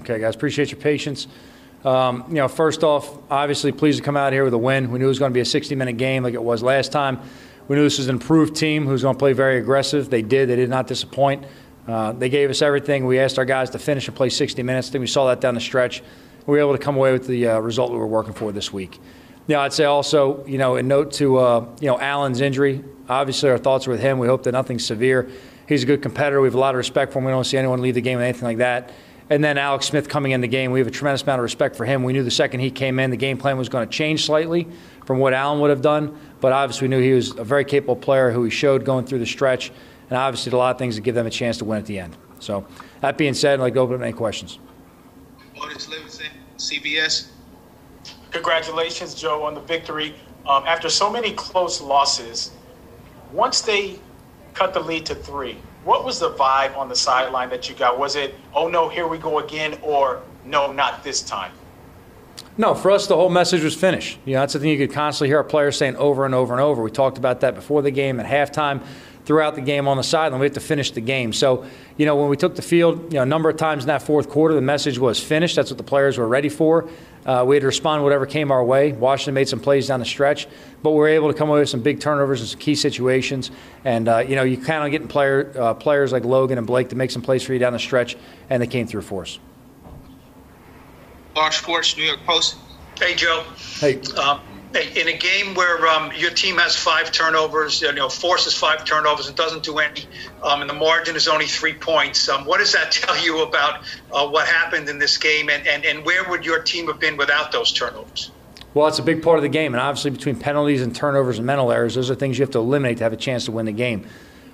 Okay, guys, appreciate your patience. Um, you know, first off, obviously pleased to come out here with a win. We knew it was going to be a 60-minute game like it was last time. We knew this was an improved team who's going to play very aggressive. They did. They did not disappoint. Uh, they gave us everything. We asked our guys to finish and play 60 minutes. I think we saw that down the stretch. We were able to come away with the uh, result we were working for this week. Yeah, I'd say also, you know, a note to, uh, you know, Allen's injury, obviously our thoughts are with him. We hope that nothing's severe. He's a good competitor. We have a lot of respect for him. We don't see anyone leave the game with anything like that. And then Alex Smith coming in the game, we have a tremendous amount of respect for him. We knew the second he came in, the game plan was going to change slightly from what Allen would have done. But obviously, we knew he was a very capable player who he showed going through the stretch. And obviously, did a lot of things to give them a chance to win at the end. So, that being said, I'd like to open up any questions. Otis Livingston, CBS. Congratulations, Joe, on the victory. Um, after so many close losses, once they cut the lead to three, what was the vibe on the sideline that you got? Was it, oh no, here we go again, or no, not this time? No, for us, the whole message was finished. You know, that's the thing you could constantly hear our players saying over and over and over. We talked about that before the game, at halftime, throughout the game on the sideline. We had to finish the game. So, you know, when we took the field, you know, a number of times in that fourth quarter, the message was finished. That's what the players were ready for. Uh, we had to respond to whatever came our way. Washington made some plays down the stretch, but we were able to come away with some big turnovers and some key situations. And uh, you know, you kind of getting player uh, players like Logan and Blake to make some plays for you down the stretch, and they came through for us. Paul Schwartz, New York Post. Hey, Joe. Hey. Um, hey, in a game where um, your team has five turnovers, you know, forces five turnovers and doesn't do any, um, and the margin is only three points, um, what does that tell you about uh, what happened in this game, and, and, and where would your team have been without those turnovers? Well, it's a big part of the game, and obviously between penalties and turnovers and mental errors, those are things you have to eliminate to have a chance to win the game.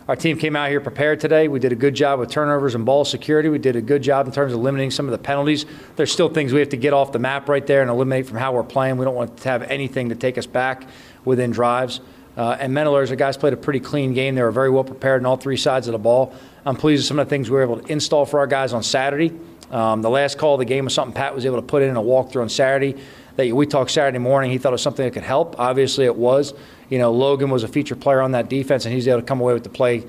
Our team came out here prepared today. We did a good job with turnovers and ball security. We did a good job in terms of limiting some of the penalties. There's still things we have to get off the map right there and eliminate from how we're playing. We don't want to have anything to take us back within drives. Uh, and mental errors, the guys played a pretty clean game. They were very well prepared on all three sides of the ball. I'm pleased with some of the things we were able to install for our guys on Saturday. Um, the last call of the game was something Pat was able to put in a walkthrough on Saturday that we talked Saturday morning. He thought it was something that could help. Obviously, it was. You know, Logan was a feature player on that defense, and he's able to come away with the play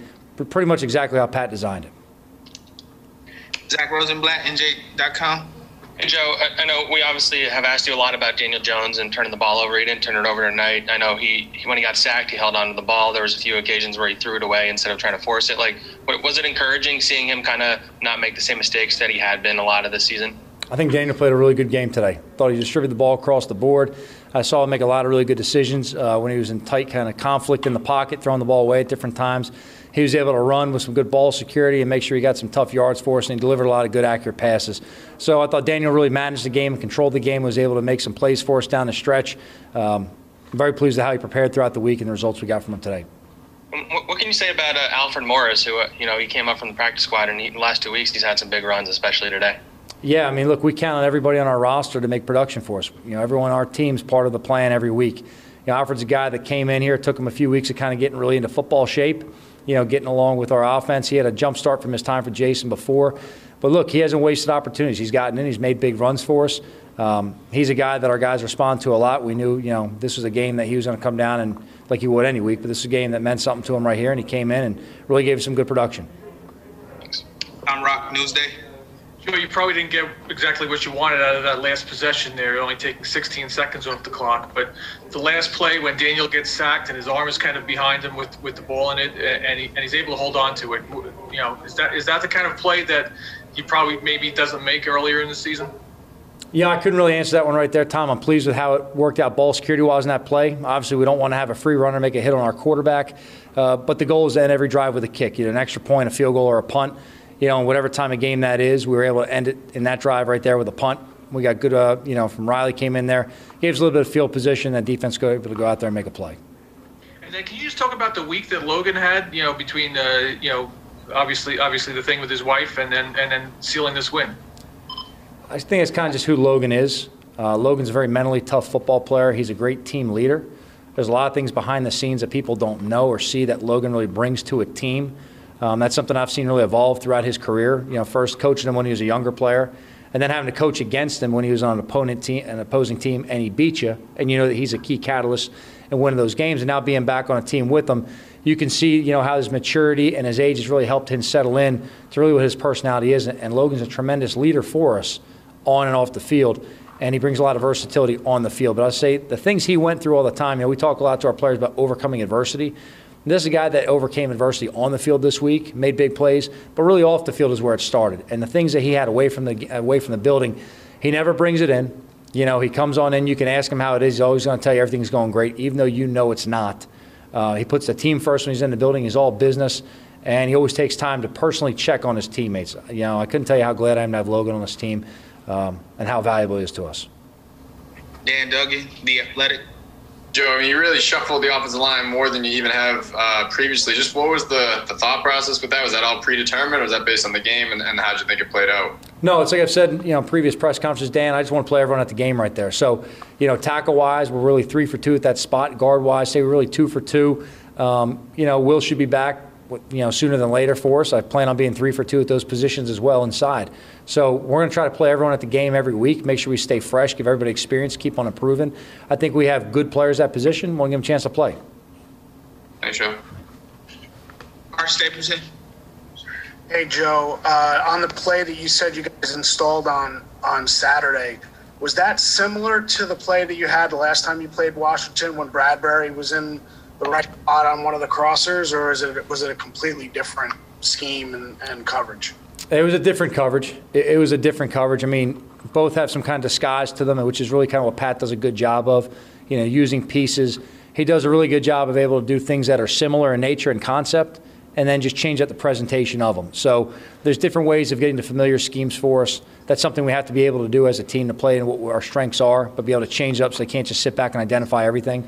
pretty much exactly how Pat designed it. Zach Rosenblatt, NJ.com. Hey, Joe, I, I know we obviously have asked you a lot about Daniel Jones and turning the ball over. He didn't turn it over tonight. I know he, he when he got sacked, he held on to the ball. There was a few occasions where he threw it away instead of trying to force it. Like, was it encouraging seeing him kind of not make the same mistakes that he had been a lot of this season? I think Daniel played a really good game today. Thought he distributed the ball across the board. I saw him make a lot of really good decisions uh, when he was in tight kind of conflict in the pocket, throwing the ball away at different times. He was able to run with some good ball security and make sure he got some tough yards for us, and he delivered a lot of good, accurate passes. So I thought Daniel really managed the game and controlled the game, was able to make some plays for us down the stretch. Um, I'm very pleased with how he prepared throughout the week and the results we got from him today. What can you say about uh, Alfred Morris, who uh, you know he came up from the practice squad, and he, in the last two weeks he's had some big runs, especially today. Yeah, I mean, look, we count on everybody on our roster to make production for us. You know, everyone on our team's part of the plan every week. You know, Alfred's a guy that came in here, It took him a few weeks of kind of getting really into football shape, you know, getting along with our offense. He had a jump start from his time for Jason before. But look, he hasn't wasted opportunities. He's gotten in, he's made big runs for us. Um, he's a guy that our guys respond to a lot. We knew, you know, this was a game that he was going to come down and like he would any week, but this is a game that meant something to him right here, and he came in and really gave us some good production. Thanks. Tom Rock Newsday. Joe, you probably didn't get exactly what you wanted out of that last possession there, only taking 16 seconds off the clock. But the last play when Daniel gets sacked and his arm is kind of behind him with, with the ball in it, and, he, and he's able to hold on to it, you know, is that is that the kind of play that he probably maybe doesn't make earlier in the season? Yeah, I couldn't really answer that one right there, Tom. I'm pleased with how it worked out ball security wise in that play. Obviously, we don't want to have a free runner make a hit on our quarterback, uh, but the goal is to end every drive with a kick, either an extra point, a field goal, or a punt you know, whatever time of game that is, we were able to end it in that drive right there with a punt. We got good, uh, you know, from Riley came in there, gave us a little bit of field position. That defense go able to go out there and make a play. And then, can you just talk about the week that Logan had? You know, between uh, you know, obviously, obviously the thing with his wife, and then and then sealing this win. I think it's kind of just who Logan is. Uh, Logan's a very mentally tough football player. He's a great team leader. There's a lot of things behind the scenes that people don't know or see that Logan really brings to a team. Um, that's something I've seen really evolve throughout his career. You know, first coaching him when he was a younger player, and then having to coach against him when he was on an opponent team, an opposing team, and he beat you, and you know that he's a key catalyst in winning those games. And now being back on a team with him, you can see, you know, how his maturity and his age has really helped him settle in to really what his personality is. And Logan's a tremendous leader for us on and off the field, and he brings a lot of versatility on the field. But I say the things he went through all the time. You know, we talk a lot to our players about overcoming adversity. This is a guy that overcame adversity on the field this week, made big plays, but really off the field is where it started. And the things that he had away from the away from the building, he never brings it in. You know, he comes on in. You can ask him how it is. He's always going to tell you everything's going great, even though you know it's not. Uh, he puts the team first when he's in the building. He's all business, and he always takes time to personally check on his teammates. You know, I couldn't tell you how glad I am to have Logan on this team, um, and how valuable he is to us. Dan Duggan, The Athletic. Joe, I mean, you really shuffled the offensive line more than you even have uh, previously. Just what was the, the thought process with that? Was that all predetermined, or was that based on the game, and, and how did you think it played out? No, it's like I've said, you know, previous press conferences, Dan. I just want to play everyone at the game right there. So, you know, tackle wise, we're really three for two at that spot. Guard wise, say we're really two for two. Um, you know, Will should be back, you know, sooner than later for us. I plan on being three for two at those positions as well inside. So we're going to try to play everyone at the game every week, make sure we stay fresh, give everybody experience, keep on improving. I think we have good players at position. Want to give them a chance to play. Thanks, Joe. Art Stapleton. Hey Joe, uh, on the play that you said you guys installed on on Saturday, was that similar to the play that you had the last time you played Washington when Bradberry was in the right spot on one of the crossers, or is it was it a completely different scheme and, and coverage? It was a different coverage. It, it was a different coverage. I mean, both have some kind of disguise to them, which is really kind of what Pat does a good job of. You know, using pieces. He does a really good job of able to do things that are similar in nature and concept, and then just change up the presentation of them. So there's different ways of getting the familiar schemes for us. That's something we have to be able to do as a team to play and what our strengths are, but be able to change it up so they can't just sit back and identify everything.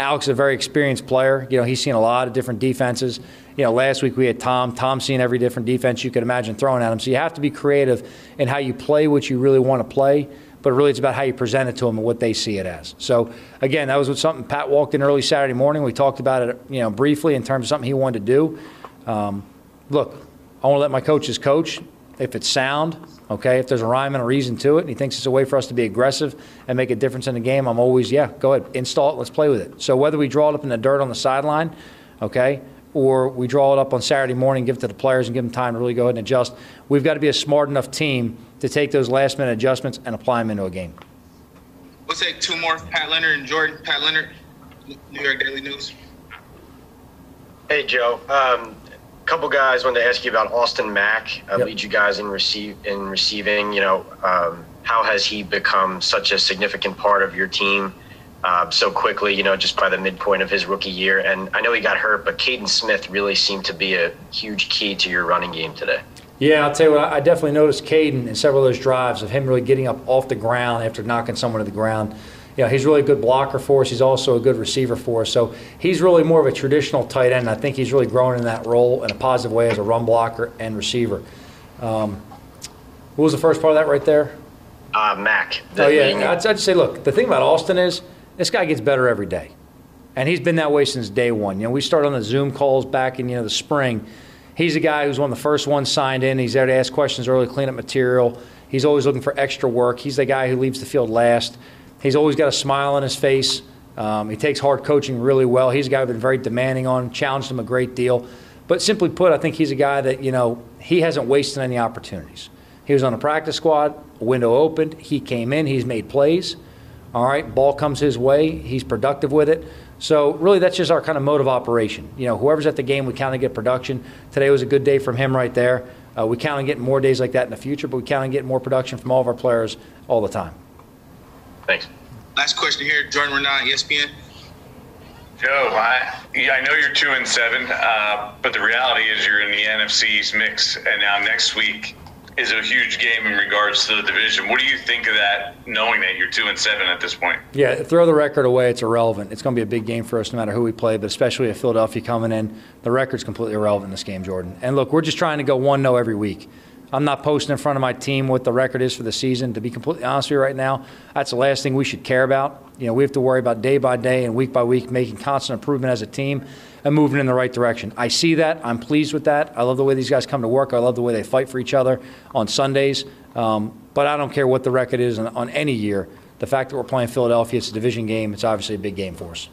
Alex is a very experienced player. You know, he's seen a lot of different defenses. You know, last week we had Tom. Tom's seen every different defense you could imagine throwing at him. So you have to be creative in how you play what you really want to play, but really it's about how you present it to them and what they see it as. So again, that was something Pat walked in early Saturday morning. We talked about it, you know, briefly in terms of something he wanted to do. Um, look, I want to let my coaches coach. If it's sound, okay, if there's a rhyme and a reason to it, and he thinks it's a way for us to be aggressive and make a difference in the game, I'm always, yeah, go ahead, install it, let's play with it. So whether we draw it up in the dirt on the sideline, okay, or we draw it up on Saturday morning, give it to the players and give them time to really go ahead and adjust, we've got to be a smart enough team to take those last minute adjustments and apply them into a game. We'll take two more. Pat Leonard and Jordan. Pat Leonard, New York Daily News. Hey, Joe. Um, a couple guys wanted to ask you about Austin Mack. Uh, Yep. Lead you guys in receive in receiving. You know, um, how has he become such a significant part of your team uh, so quickly? You know, just by the midpoint of his rookie year. And I know he got hurt, but Kaden Smith really seemed to be a huge key to your running game today. Yeah, I'll tell you what, I definitely noticed Kaden in several of those drives of him really getting up off the ground after knocking someone to the ground. You know, he's really a good blocker for us. He's also a good receiver for us. So he's really more of a traditional tight end. I think he's really grown in that role in a positive way as a run blocker and receiver. Um, what was the first part of that right there? Uh, Mack. Oh the- yeah, I'd, I'd say, look, the thing about Austin is this guy gets better every day, and he's been that way since day one. You know, we started on the Zoom calls back in you know the spring. He's a guy who's one of the first ones signed in. He's there to ask questions early, clean up material. He's always looking for extra work. He's the guy who leaves the field last. He's always got a smile on his face. Um, he takes hard coaching really well. He's a guy I've been very demanding on, challenged him a great deal. But simply put, I think he's a guy that, you know, he hasn't wasted any opportunities. He was on a practice squad, window opened, he came in, he's made plays. All right, ball comes his way, he's productive with it. So really, that's just our kind of mode of operation. You know, whoever's at the game, we count on get production. Today was a good day from him right there. Uh, we count on getting more days like that in the future, but we count on getting more production from all of our players all the time. Thanks. Last question here. Jordan Raanan, ESPN. Joe, I, yeah, I know you're two and seven, uh, but the reality is you're in the NFC's mix, and now next week is a huge game in regards to the division. What do you think of that, knowing that you're two and seven at this point? Yeah, throw the record away. It's irrelevant. It's going to be a big game for us no matter who we play, but especially if Philadelphia coming in. The record's completely irrelevant in this game, Jordan. And look, we're just trying to go 1 0 every week. I'm not posting in front of my team what the record is for the season. To be completely honest with you right now, that's the last thing we should care about. You know, we have to worry about day by day and week by week making constant improvement as a team and moving in the right direction. I see that. I'm pleased with that. I love the way these guys come to work. I love the way they fight for each other on Sundays. Um, but I don't care what the record is on, on any year. The fact that we're playing Philadelphia, it's a division game. It's obviously a big game for us.